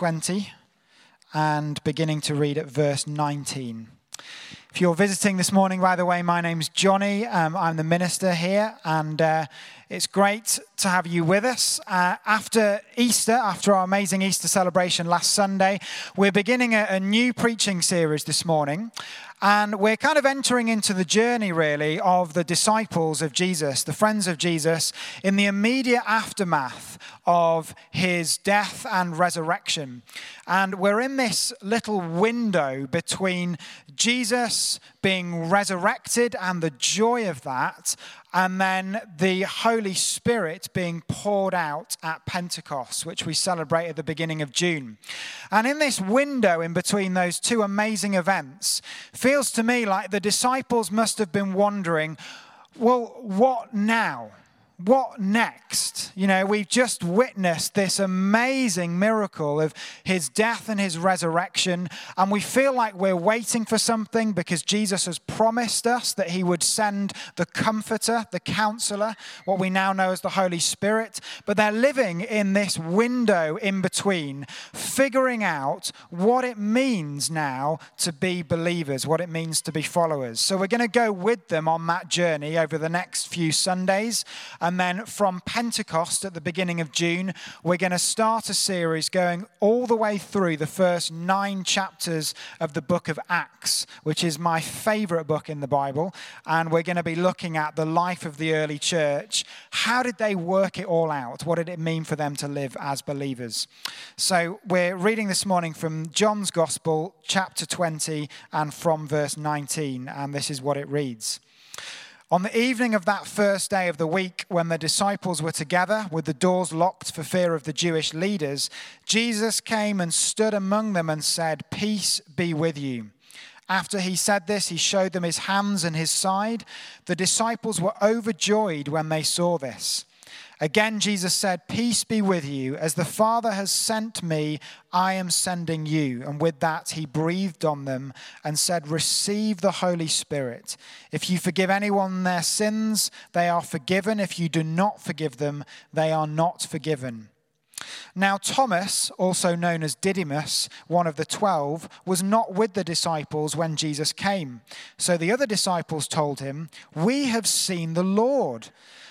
20 and beginning to read at verse 19. If you're visiting this morning, by the way, my name's Johnny. Um, I'm the minister here, and uh, it's great to have you with us. Uh, after Easter, after our amazing Easter celebration last Sunday, we're beginning a, a new preaching series this morning. And we're kind of entering into the journey, really, of the disciples of Jesus, the friends of Jesus, in the immediate aftermath of his death and resurrection. And we're in this little window between Jesus being resurrected and the joy of that, and then the Holy Spirit being poured out at Pentecost, which we celebrate at the beginning of June. And in this window in between those two amazing events, feels to me like the disciples must have been wondering, well, what now? What next? You know, we've just witnessed this amazing miracle of his death and his resurrection, and we feel like we're waiting for something because Jesus has promised us that he would send the comforter, the counselor, what we now know as the Holy Spirit. But they're living in this window in between, figuring out what it means now to be believers, what it means to be followers. So we're going to go with them on that journey over the next few Sundays. And then from Pentecost at the beginning of June, we're going to start a series going all the way through the first nine chapters of the book of Acts, which is my favorite book in the Bible. And we're going to be looking at the life of the early church. How did they work it all out? What did it mean for them to live as believers? So we're reading this morning from John's Gospel, chapter 20, and from verse 19. And this is what it reads. On the evening of that first day of the week, when the disciples were together with the doors locked for fear of the Jewish leaders, Jesus came and stood among them and said, Peace be with you. After he said this, he showed them his hands and his side. The disciples were overjoyed when they saw this. Again, Jesus said, Peace be with you. As the Father has sent me, I am sending you. And with that, he breathed on them and said, Receive the Holy Spirit. If you forgive anyone their sins, they are forgiven. If you do not forgive them, they are not forgiven. Now, Thomas, also known as Didymus, one of the twelve, was not with the disciples when Jesus came. So the other disciples told him, We have seen the Lord.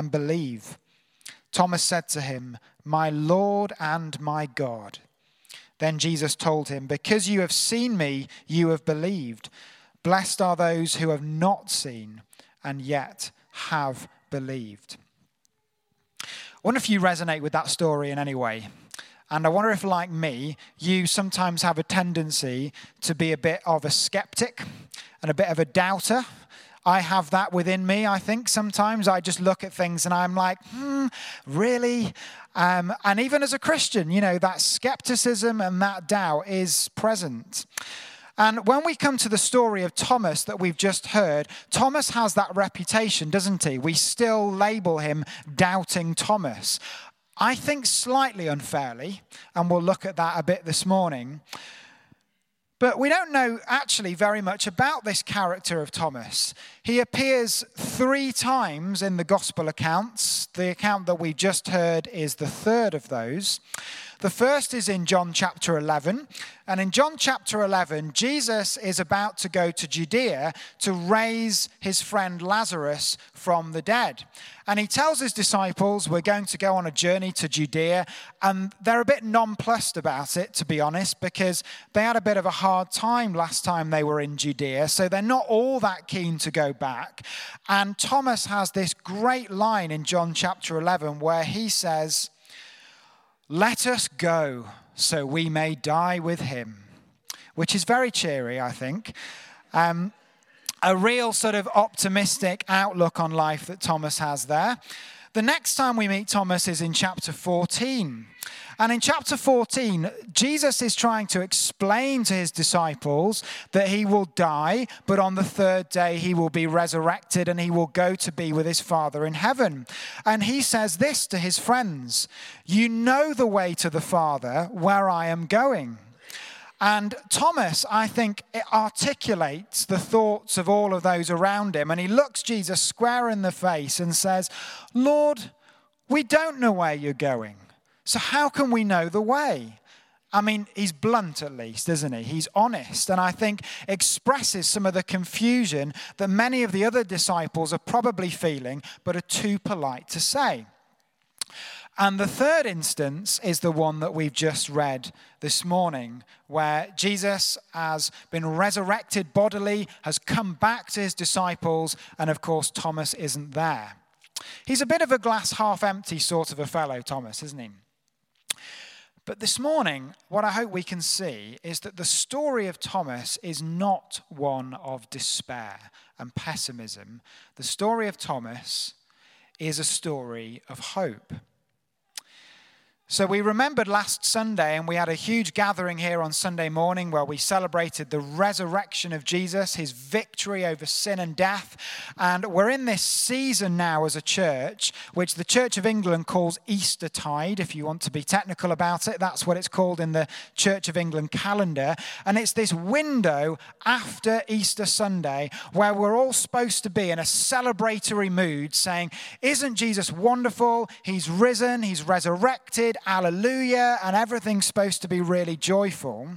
and believe. Thomas said to him, My Lord and my God. Then Jesus told him, Because you have seen me, you have believed. Blessed are those who have not seen and yet have believed. I wonder if you resonate with that story in any way. And I wonder if, like me, you sometimes have a tendency to be a bit of a skeptic and a bit of a doubter I have that within me, I think. Sometimes I just look at things and I'm like, hmm, really? Um, and even as a Christian, you know, that skepticism and that doubt is present. And when we come to the story of Thomas that we've just heard, Thomas has that reputation, doesn't he? We still label him Doubting Thomas. I think slightly unfairly, and we'll look at that a bit this morning. But we don't know actually very much about this character of Thomas. He appears three times in the gospel accounts. The account that we just heard is the third of those. The first is in John chapter 11. And in John chapter 11, Jesus is about to go to Judea to raise his friend Lazarus from the dead. And he tells his disciples, We're going to go on a journey to Judea. And they're a bit nonplussed about it, to be honest, because they had a bit of a hard time last time they were in Judea. So they're not all that keen to go back. And Thomas has this great line in John chapter 11 where he says, let us go so we may die with him, which is very cheery, I think. Um, a real sort of optimistic outlook on life that Thomas has there. The next time we meet Thomas is in chapter 14. And in chapter 14, Jesus is trying to explain to his disciples that he will die, but on the third day he will be resurrected and he will go to be with his Father in heaven. And he says this to his friends You know the way to the Father where I am going. And Thomas, I think, articulates the thoughts of all of those around him. And he looks Jesus square in the face and says, Lord, we don't know where you're going. So, how can we know the way? I mean, he's blunt at least, isn't he? He's honest, and I think expresses some of the confusion that many of the other disciples are probably feeling, but are too polite to say. And the third instance is the one that we've just read this morning, where Jesus has been resurrected bodily, has come back to his disciples, and of course, Thomas isn't there. He's a bit of a glass half empty sort of a fellow, Thomas, isn't he? But this morning, what I hope we can see is that the story of Thomas is not one of despair and pessimism. The story of Thomas is a story of hope. So, we remembered last Sunday, and we had a huge gathering here on Sunday morning where we celebrated the resurrection of Jesus, his victory over sin and death. And we're in this season now as a church, which the Church of England calls Eastertide, if you want to be technical about it. That's what it's called in the Church of England calendar. And it's this window after Easter Sunday where we're all supposed to be in a celebratory mood saying, Isn't Jesus wonderful? He's risen, he's resurrected Alleluia, and everything's supposed to be really joyful.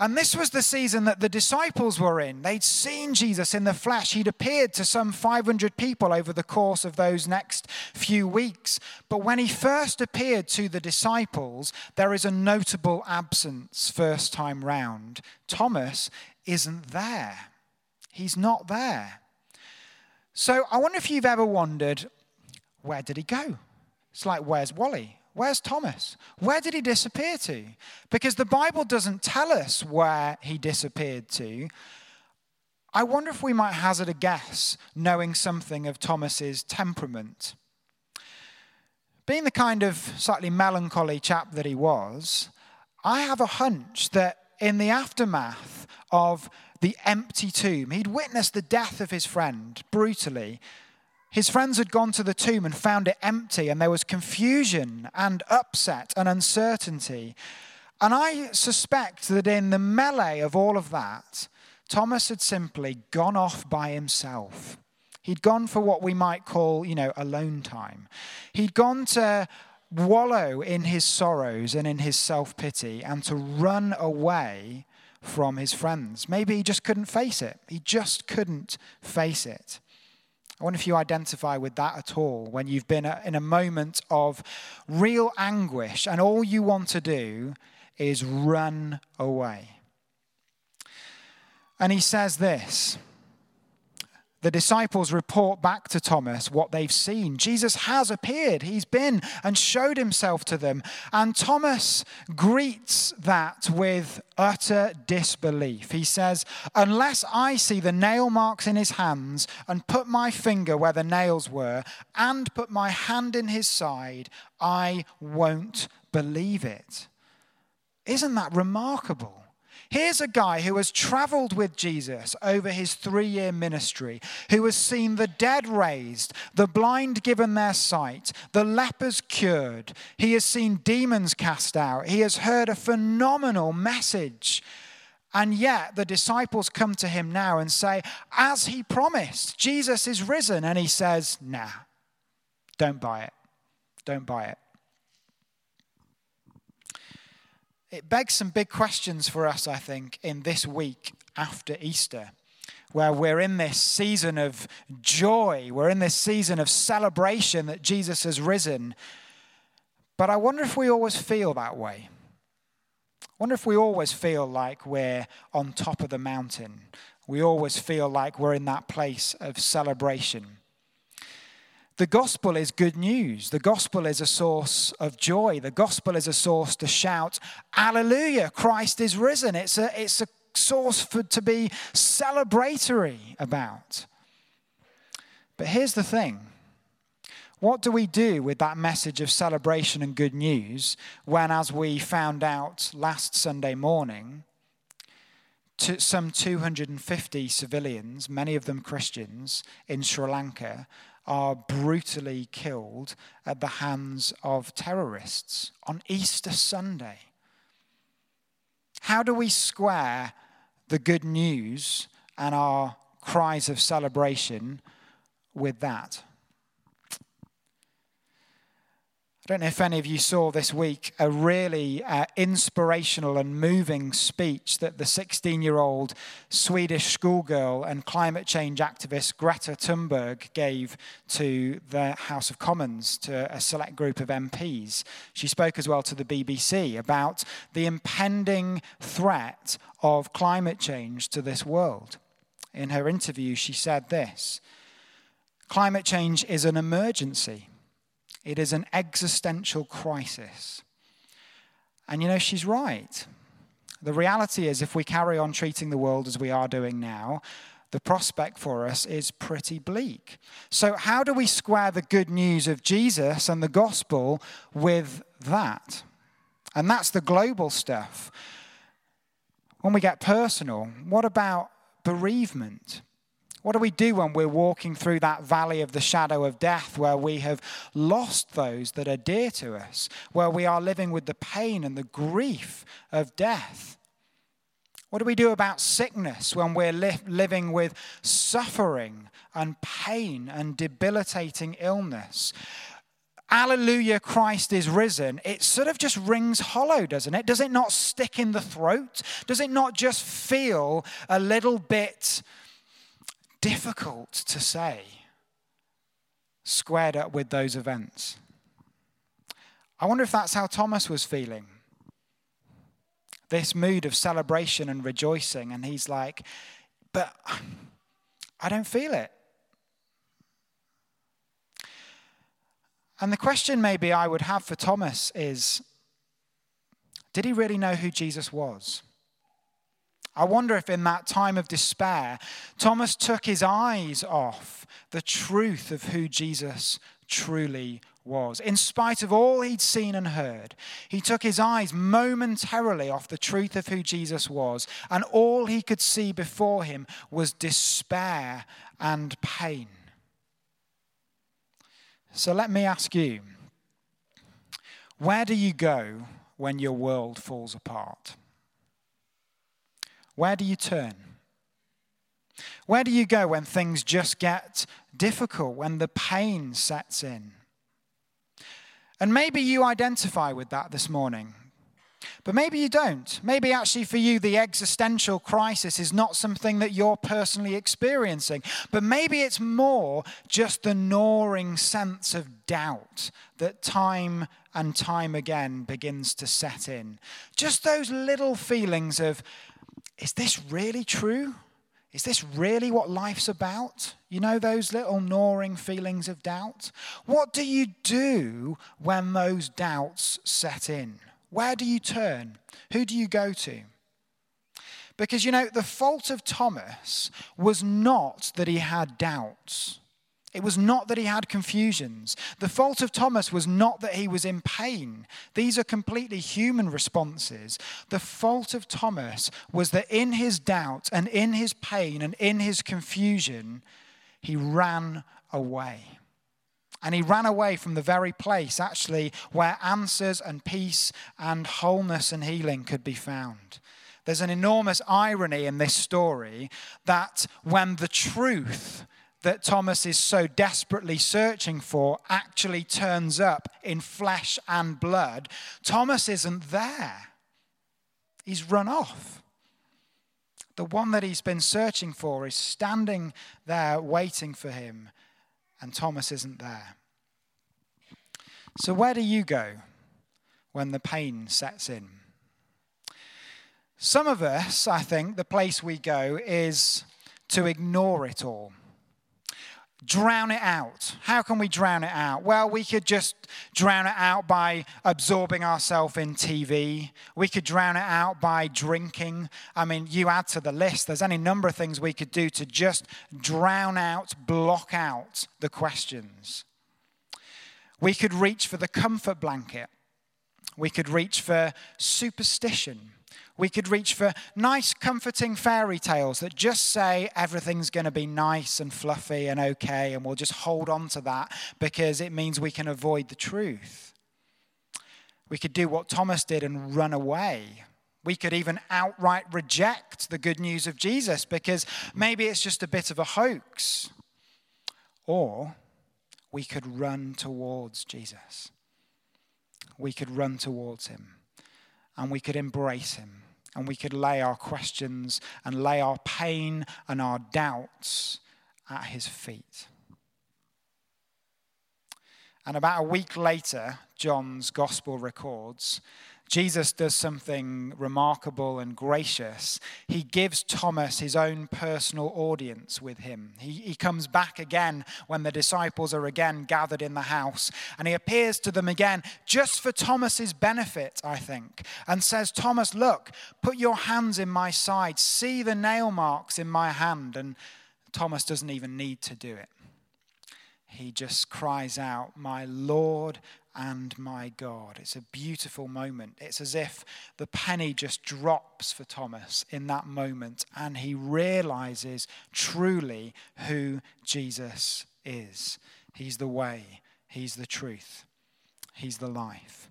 And this was the season that the disciples were in. They'd seen Jesus in the flesh. He'd appeared to some 500 people over the course of those next few weeks. But when he first appeared to the disciples, there is a notable absence first time round. Thomas isn't there, he's not there. So I wonder if you've ever wondered where did he go? It's like, where's Wally? Where's Thomas? Where did he disappear to? Because the Bible doesn't tell us where he disappeared to. I wonder if we might hazard a guess, knowing something of Thomas's temperament. Being the kind of slightly melancholy chap that he was, I have a hunch that in the aftermath of the empty tomb, he'd witnessed the death of his friend brutally his friends had gone to the tomb and found it empty, and there was confusion and upset and uncertainty. And I suspect that in the melee of all of that, Thomas had simply gone off by himself. He'd gone for what we might call, you know, alone time. He'd gone to wallow in his sorrows and in his self pity and to run away from his friends. Maybe he just couldn't face it. He just couldn't face it. I wonder if you identify with that at all when you've been in a moment of real anguish and all you want to do is run away. And he says this the disciples report back to Thomas what they've seen. Jesus has appeared. He's been and showed himself to them. And Thomas greets that with utter disbelief. He says, Unless I see the nail marks in his hands and put my finger where the nails were and put my hand in his side, I won't believe it. Isn't that remarkable? Here's a guy who has traveled with Jesus over his three year ministry, who has seen the dead raised, the blind given their sight, the lepers cured. He has seen demons cast out. He has heard a phenomenal message. And yet the disciples come to him now and say, as he promised, Jesus is risen. And he says, nah, don't buy it. Don't buy it. It begs some big questions for us, I think, in this week after Easter, where we're in this season of joy, we're in this season of celebration that Jesus has risen. But I wonder if we always feel that way. I wonder if we always feel like we're on top of the mountain. We always feel like we're in that place of celebration. The gospel is good news. The gospel is a source of joy. The gospel is a source to shout, Alleluia, Christ is risen. It's a, it's a source for, to be celebratory about. But here's the thing What do we do with that message of celebration and good news when, as we found out last Sunday morning, to some 250 civilians, many of them Christians, in Sri Lanka are brutally killed at the hands of terrorists on Easter Sunday? How do we square the good news and our cries of celebration with that? I don't know if any of you saw this week a really uh, inspirational and moving speech that the 16 year old Swedish schoolgirl and climate change activist Greta Thunberg gave to the House of Commons, to a select group of MPs. She spoke as well to the BBC about the impending threat of climate change to this world. In her interview, she said this Climate change is an emergency. It is an existential crisis. And you know, she's right. The reality is, if we carry on treating the world as we are doing now, the prospect for us is pretty bleak. So, how do we square the good news of Jesus and the gospel with that? And that's the global stuff. When we get personal, what about bereavement? What do we do when we're walking through that valley of the shadow of death where we have lost those that are dear to us, where we are living with the pain and the grief of death? What do we do about sickness when we're li- living with suffering and pain and debilitating illness? Alleluia, Christ is risen, it sort of just rings hollow, doesn't it? Does it not stick in the throat? Does it not just feel a little bit difficult to say squared up with those events. I wonder if that's how Thomas was feeling. This mood of celebration and rejoicing, and he's like, but I don't feel it. And the question maybe I would have for Thomas is did he really know who Jesus was? I wonder if in that time of despair, Thomas took his eyes off the truth of who Jesus truly was. In spite of all he'd seen and heard, he took his eyes momentarily off the truth of who Jesus was, and all he could see before him was despair and pain. So let me ask you where do you go when your world falls apart? Where do you turn? Where do you go when things just get difficult, when the pain sets in? And maybe you identify with that this morning. But maybe you don't. Maybe actually for you, the existential crisis is not something that you're personally experiencing. But maybe it's more just the gnawing sense of doubt that time and time again begins to set in. Just those little feelings of, is this really true? Is this really what life's about? You know, those little gnawing feelings of doubt? What do you do when those doubts set in? Where do you turn? Who do you go to? Because, you know, the fault of Thomas was not that he had doubts. It was not that he had confusions. The fault of Thomas was not that he was in pain. These are completely human responses. The fault of Thomas was that in his doubt and in his pain and in his confusion, he ran away. And he ran away from the very place, actually, where answers and peace and wholeness and healing could be found. There's an enormous irony in this story that when the truth, that Thomas is so desperately searching for actually turns up in flesh and blood, Thomas isn't there. He's run off. The one that he's been searching for is standing there waiting for him, and Thomas isn't there. So, where do you go when the pain sets in? Some of us, I think, the place we go is to ignore it all drown it out. How can we drown it out? Well, we could just drown it out by absorbing ourselves in TV. We could drown it out by drinking. I mean, you add to the list, there's any number of things we could do to just drown out, block out the questions. We could reach for the comfort blanket. We could reach for superstition. We could reach for nice, comforting fairy tales that just say everything's going to be nice and fluffy and okay, and we'll just hold on to that because it means we can avoid the truth. We could do what Thomas did and run away. We could even outright reject the good news of Jesus because maybe it's just a bit of a hoax. Or we could run towards Jesus. We could run towards him and we could embrace him and we could lay our questions and lay our pain and our doubts at his feet. And about a week later, John's gospel records Jesus does something remarkable and gracious. He gives Thomas his own personal audience with him. He, he comes back again when the disciples are again gathered in the house, and he appears to them again just for Thomas's benefit, I think, and says, Thomas, look, put your hands in my side, see the nail marks in my hand. And Thomas doesn't even need to do it he just cries out, My Lord and my God. It's a beautiful moment. It's as if the penny just drops for Thomas in that moment, and he realizes truly who Jesus is. He's the way, He's the truth, He's the life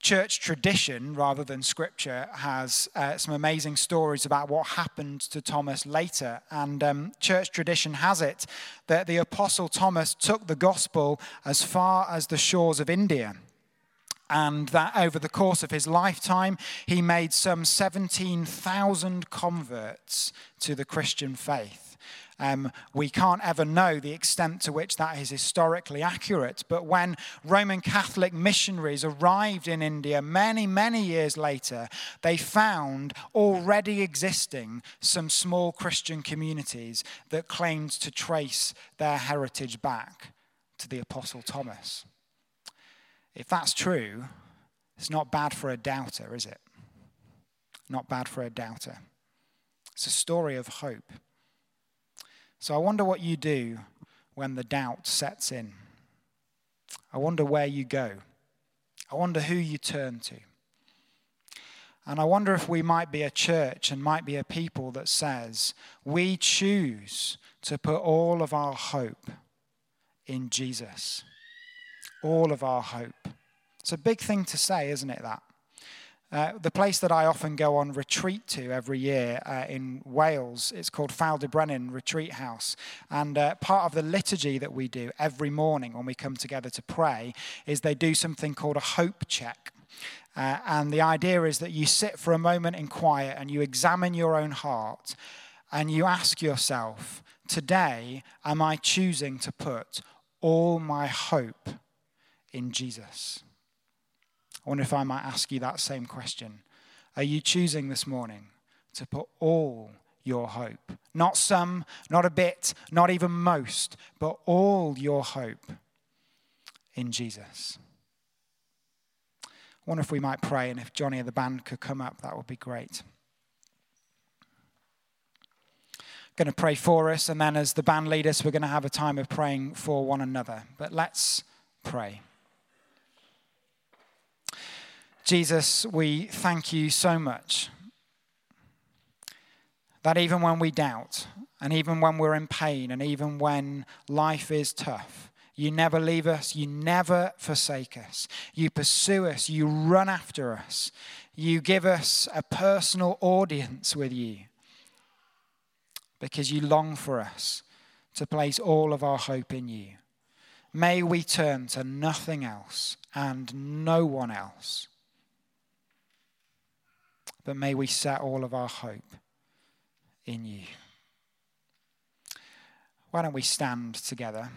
church tradition rather than scripture has uh, some amazing stories about what happened to Thomas later. And um, church tradition has it that the Apostle Thomas took the gospel as far as the shores of India. And that over the course of his lifetime, he made some 17,000 converts to the Christian faith. Um, we can't ever know the extent to which that is historically accurate. But when Roman Catholic missionaries arrived in India many, many years later, they found already existing some small Christian communities that claimed to trace their heritage back to the Apostle Thomas. If that's true, it's not bad for a doubter, is it? Not bad for a doubter. It's a story of hope. So I wonder what you do when the doubt sets in. I wonder where you go. I wonder who you turn to. And I wonder if we might be a church and might be a people that says, we choose to put all of our hope in Jesus. All of our hope. It's a big thing to say, isn't it, that? Uh, the place that I often go on retreat to every year uh, in Wales, it's called Ffald-y-Brenin Retreat House. And uh, part of the liturgy that we do every morning when we come together to pray is they do something called a hope check. Uh, and the idea is that you sit for a moment in quiet and you examine your own heart and you ask yourself, today, am I choosing to put all my hope in Jesus? I wonder if I might ask you that same question. Are you choosing this morning to put all your hope? Not some, not a bit, not even most, but all your hope in Jesus. I wonder if we might pray, and if Johnny and the band could come up, that would be great. going to pray for us, and then as the band lead us, we're going to have a time of praying for one another. But let's pray. Jesus, we thank you so much that even when we doubt, and even when we're in pain, and even when life is tough, you never leave us, you never forsake us. You pursue us, you run after us, you give us a personal audience with you because you long for us to place all of our hope in you. May we turn to nothing else and no one else but may we set all of our hope in you. Why don't we stand together